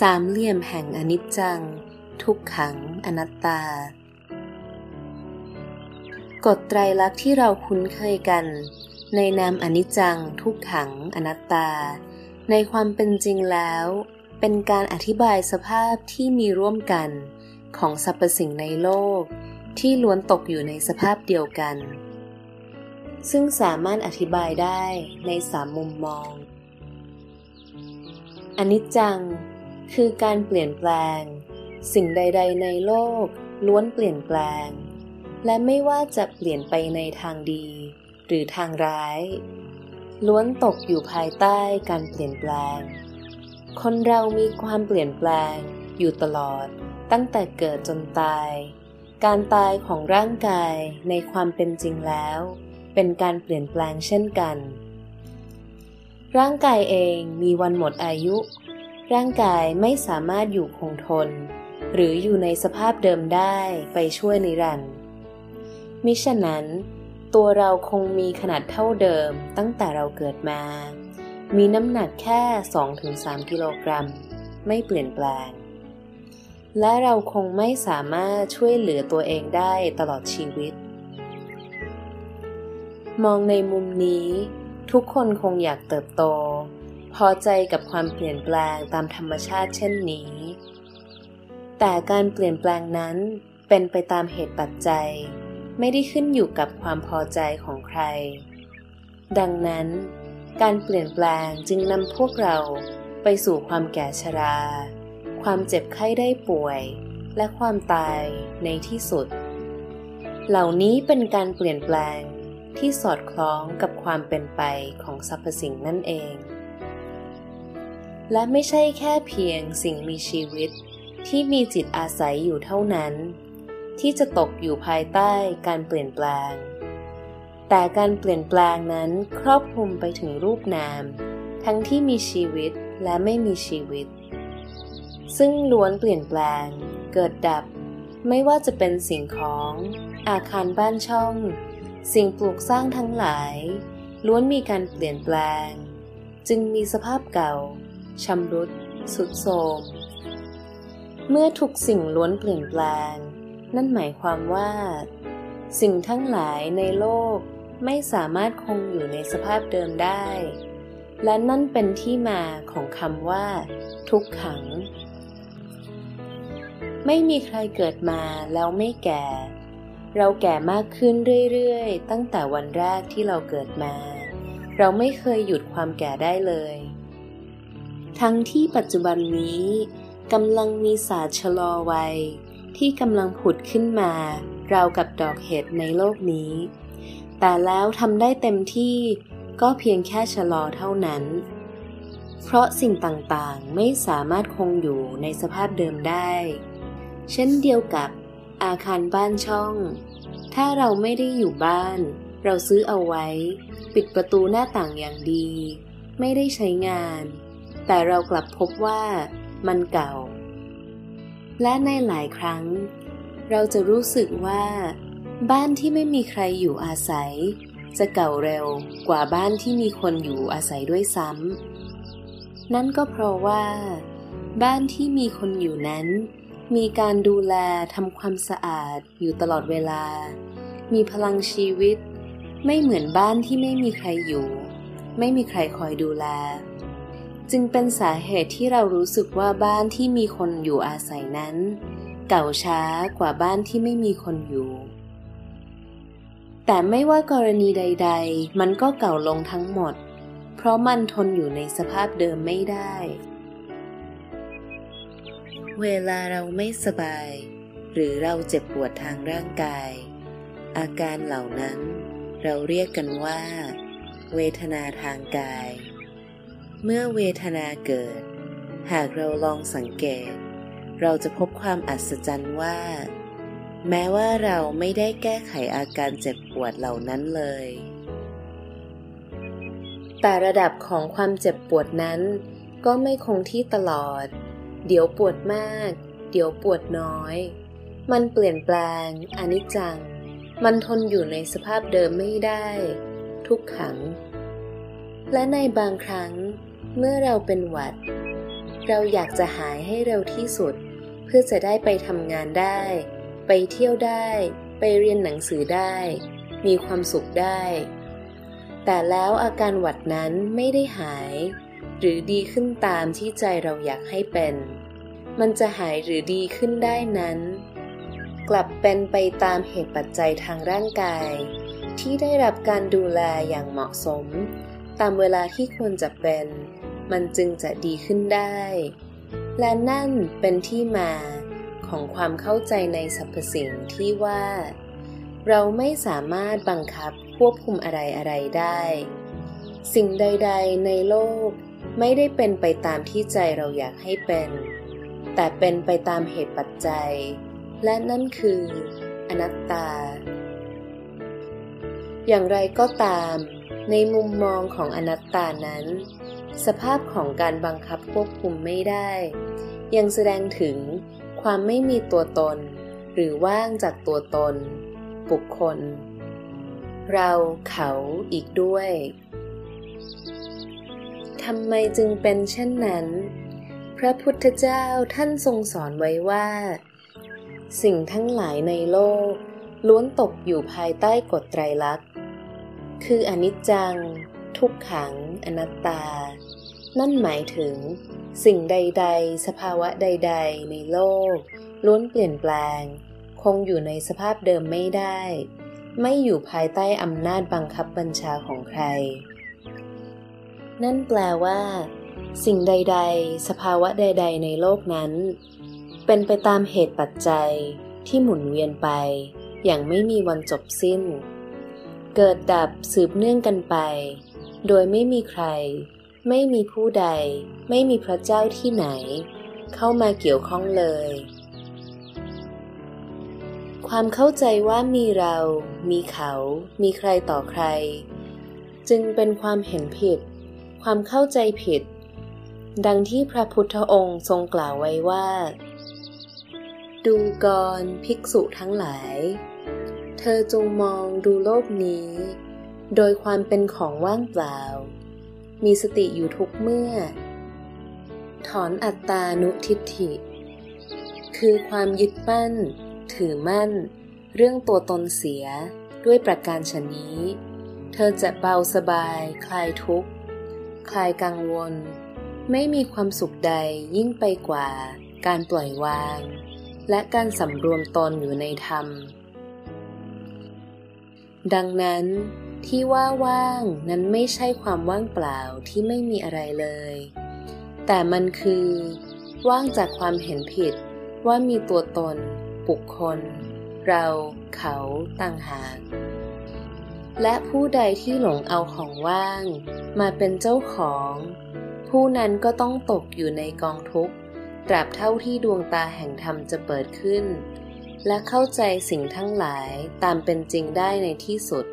สามเหลี่ยมแห่งอนิจจัง ทุกขังอนัตตา กฎไตรลักษณ์ที่เราคุ้นเคยกัน ในนามอนิจจัง ทุกขังอนัตตา ในความเป็นจริงแล้ว เป็นการอธิบายสภาพที่มีร่วมกัน ของสรรพสิ่งในโลก ที่ล้วนตกอยู่ในสภาพเดียวกัน ซึ่งสามารถอธิบายได้ในสามมุมมองอนิจจัง คือการเปลี่ยนแปลง สิ่งใด ๆ ในโลก ล้วนเปลี่ยนแปลง และไม่ว่าจะเปลี่ยนไปในทางดี หรือทางร้าย ล้วนตกอยู่ภายใต้การเปลี่ยนแปลง คนเรามีความเปลี่ยนแปลงอยู่ตลอด ตั้งแต่เกิดจนตาย การตายของร่างกายในความเป็นจริงแล้ว เป็นการเปลี่ยนแปลงเช่นกัน ร่างกายเองมีวันหมดอายุ ร่างกายไม่สามารถอยู่คงทน หรืออยู่ในสภาพเดิมได้ไปช่วยนิรันดร์มิฉะนั้น ตัวเราคงมีขนาดเท่าเดิมตั้งแต่เราเกิดมา มีน้ำหนักแค่ 2-3 กิโลกรัม ไม่เปลี่ยนแปลง และเราคงไม่สามารถช่วยเหลือตัวเองได้ตลอดชีวิต มองในมุมนี้ ทุกคนคงอยากเติบโต พอใจกับความเปลี่ยนแปลงตามธรรมชาติเช่นนี้ แต่การเปลี่ยนแปลงนั้นเป็นไปตามเหตุปัจจัย ไม่ได้ขึ้นอยู่กับความพอใจของใคร ดังนั้น การเปลี่ยนแปลงจึงนำพวกเราไปสู่ความแก่ชรา ความเจ็บไข้ได้ป่วย และความตายในที่สุด เหล่านี้เป็นการเปลี่ยนแปลงที่สอดคล้องกับความเป็นไปของสรรพสิ่งนั่นเอง และไม่ใช่แค่เพียงสิ่งมีชีวิตที่มีจิตอาศัยอยู่เท่านั้น ที่จะตกอยู่ภายใต้การเปลี่ยนแปลง แต่การเปลี่ยนแปลงนั้นครอบคลุมไปถึงรูปนาม ทั้งที่มีชีวิตและไม่มีชีวิต ซึ่งล้วนเปลี่ยนแปลง เกิดดับ ไม่ว่าจะเป็นสิ่งของ อาคารบ้านช่อง สิ่งปลูกสร้างทั้งหลาย ล้วนมีการเปลี่ยนแปลง จึงมีสภาพเก่า ชำรุดสุดโทมเมื่อทุกสิ่งล้วนเปลี่ยนแปลง นั่นหมายความว่า สิ่งทั้งหลายในโลกไม่สามารถคงอยู่ในสภาพเดิมได้ และนั่นเป็นที่มาของคำว่า ทุกขัง ไม่มีใครเกิดมาแล้วไม่แก่ เราแก่มากขึ้นเรื่อยๆ ตั้งแต่วันแรกที่เราเกิดมา เราไม่เคยหยุดความแก่ได้เลย ทั้งที่ปัจจุบันนี้กำลังมีศาสตร์ชะลอวัย ที่กำลังผุดขึ้นมาราวกับดอกเห็ดในโลกนี้ แต่แล้วทำได้เต็มที่ก็เพียงแค่ชะลอเท่านั้น เพราะสิ่งต่างๆไม่สามารถคงอยู่ในสภาพเดิมได้ เช่นเดียวกับอาคารบ้านช่อง ถ้าเราไม่ได้อยู่บ้าน เราซื้อเอาไว้ ปิดประตูหน้าต่างอย่างดี ไม่ได้ใช้งาน แต่เรากลับพบว่ามันเก่า และในหลายครั้ง เราจะรู้สึกว่า บ้านที่ไม่มีใครอยู่อาศัย จะเก่าเร็วกว่าบ้านที่มีคนอยู่อาศัยด้วยซ้ำนั่นก็เพราะว่า บ้านที่มีคนอยู่นั้น มีการดูแลทำความสะอาดอยู่ตลอดเวลา มีพลังชีวิต ไม่เหมือนบ้านที่ไม่มีใครอยู่ ไม่มีใครคอยดูแล จึงเป็นสาเหตุที่เรารู้สึกว่าบ้านที่มีคนอยู่อาศัยนั้น เก่าช้ากว่าบ้านที่ไม่มีคนอยู่ แต่ไม่ว่ากรณีใด ๆ มันก็เก่าลงทั้งหมด เพราะมันทนอยู่ในสภาพเดิมไม่ได้ เวลาเราไม่สบาย หรือเราเจ็บปวดทางร่างกาย อาการเหล่านั้น เราเรียกกันว่า เวทนาทางกาย เมื่อเวทนาเกิด หากเราลองสังเกต เราจะพบความอัศจรรย์ว่า แม้ว่าเราไม่ได้แก้ไขอาการเจ็บปวดเหล่านั้นเลย แต่ระดับของความเจ็บปวดนั้น ก็ไม่คงที่ตลอด เดี๋ยวปวดมาก เดี๋ยวปวดน้อย มันเปลี่ยนแปลง อนิจจัง มันทนอยู่ในสภาพเดิมไม่ได้ ทุกขัง และในบางครั้ง เมื่อเราเป็นหวัด เราอยากจะหายให้เร็วที่สุด เพื่อจะได้ไปทำงานได้ ไปเที่ยวได้ ไปเรียนหนังสือได้ มีความสุขได้ แต่แล้วอาการหวัดนั้นไม่ได้หาย หรือดีขึ้นตามที่ใจเราอยากให้เป็น มันจะหายหรือดีขึ้นได้นั้น กลับเป็นไปตามเหตุปัจจัยทางร่างกาย ที่ได้รับการดูแลอย่างเหมาะสมตามเวลาที่ควรจะเป็น มันจึงจะดีขึ้นได้ และนั่นเป็นที่มาของความเข้าใจในสรรพสิ่งที่ว่า เราไม่สามารถบังคับควบคุมอะไรอะไรได้ สิ่งใด ๆ ในโลกไม่ได้เป็นไปตามที่ใจเราอยากให้เป็น แต่เป็นไปตามเหตุปัจจัย และนั่นคือ อนัตตา อย่างไรก็ตาม ในมุมมองของอนัตตานั้น สภาพของการบังคับควบคุมไม่ได้ ยังแสดงถึงความไม่มีตัวตน หรือว่างจากตัวตน บุคคล เราเขาอีกด้วยทำไมจึงเป็นเช่นนั้น พระพุทธเจ้าท่านทรงสอนไว้ว่า สิ่งทั้งหลายในโลกล้วนตกอยู่ภายใต้กฎไตรลักษณ์ คืออนิจจัง ทุกขัง อนัตตา นั่นหมายถึง สิ่งใด ๆ สภาวะใด ๆ ในโลก ล้วนเปลี่ยนแปลง คงอยู่ในสภาพเดิมไม่ได้ ไม่อยู่ภายใต้อำนาจบังคับบัญชาของใคร นั่นแปลว่า สิ่งใด ๆ สภาวะใด ๆ ในโลกนั้น เป็นไปตามเหตุปัจจัยที่หมุนเวียนไป อย่างไม่มีวันจบสิ้นเกิดดับสืบเนื่องกันไป โดยไม่มีใคร ไม่มีผู้ใด ไม่มีพระเจ้าที่ไหน เข้ามาเกี่ยวข้องเลย ความเข้าใจว่ามีเรา มีเขา มีใครต่อใคร จึงเป็นความเห็นผิด ความเข้าใจผิด ดังที่พระพุทธองค์ทรงกล่าวไว้ว่า ดูกรภิกษุทั้งหลาย เธอจงมองดูโลกนี้ โดยความเป็นของว่างเปล่า มีสติอยู่ทุกเมื่อ ถอนอัตตานุทิฏฐิ คือความยึดมั่น ถือมั่น เรื่องตัวตนเสียด้วยประการชนนี้ เธอจะเบาสบาย คลายทุกข์ คลายกังวล ไม่มีความสุขใดยิ่งไปกว่า การปล่อยวาง และการสำรวมตนอยู่ในธรรม ดังนั้น ที่ว่าว่างนั้นไม่ใช่ความว่างเปล่าที่ไม่มีอะไรเลย แต่มันคือ ว่างจากความเห็นผิดว่ามีตัวตน บุคคล เรา เขาต่างหาก และผู้ใดที่หลงเอาของว่าง มาเป็นเจ้าของ ผู้นั้นก็ต้องตกอยู่ในกองทุกข์ตราบเท่าที่ดวงตาแห่งธรรมจะเปิดขึ้น และเข้าใจสิ่งทั้งหลายตามเป็นจริงได้ในที่สุด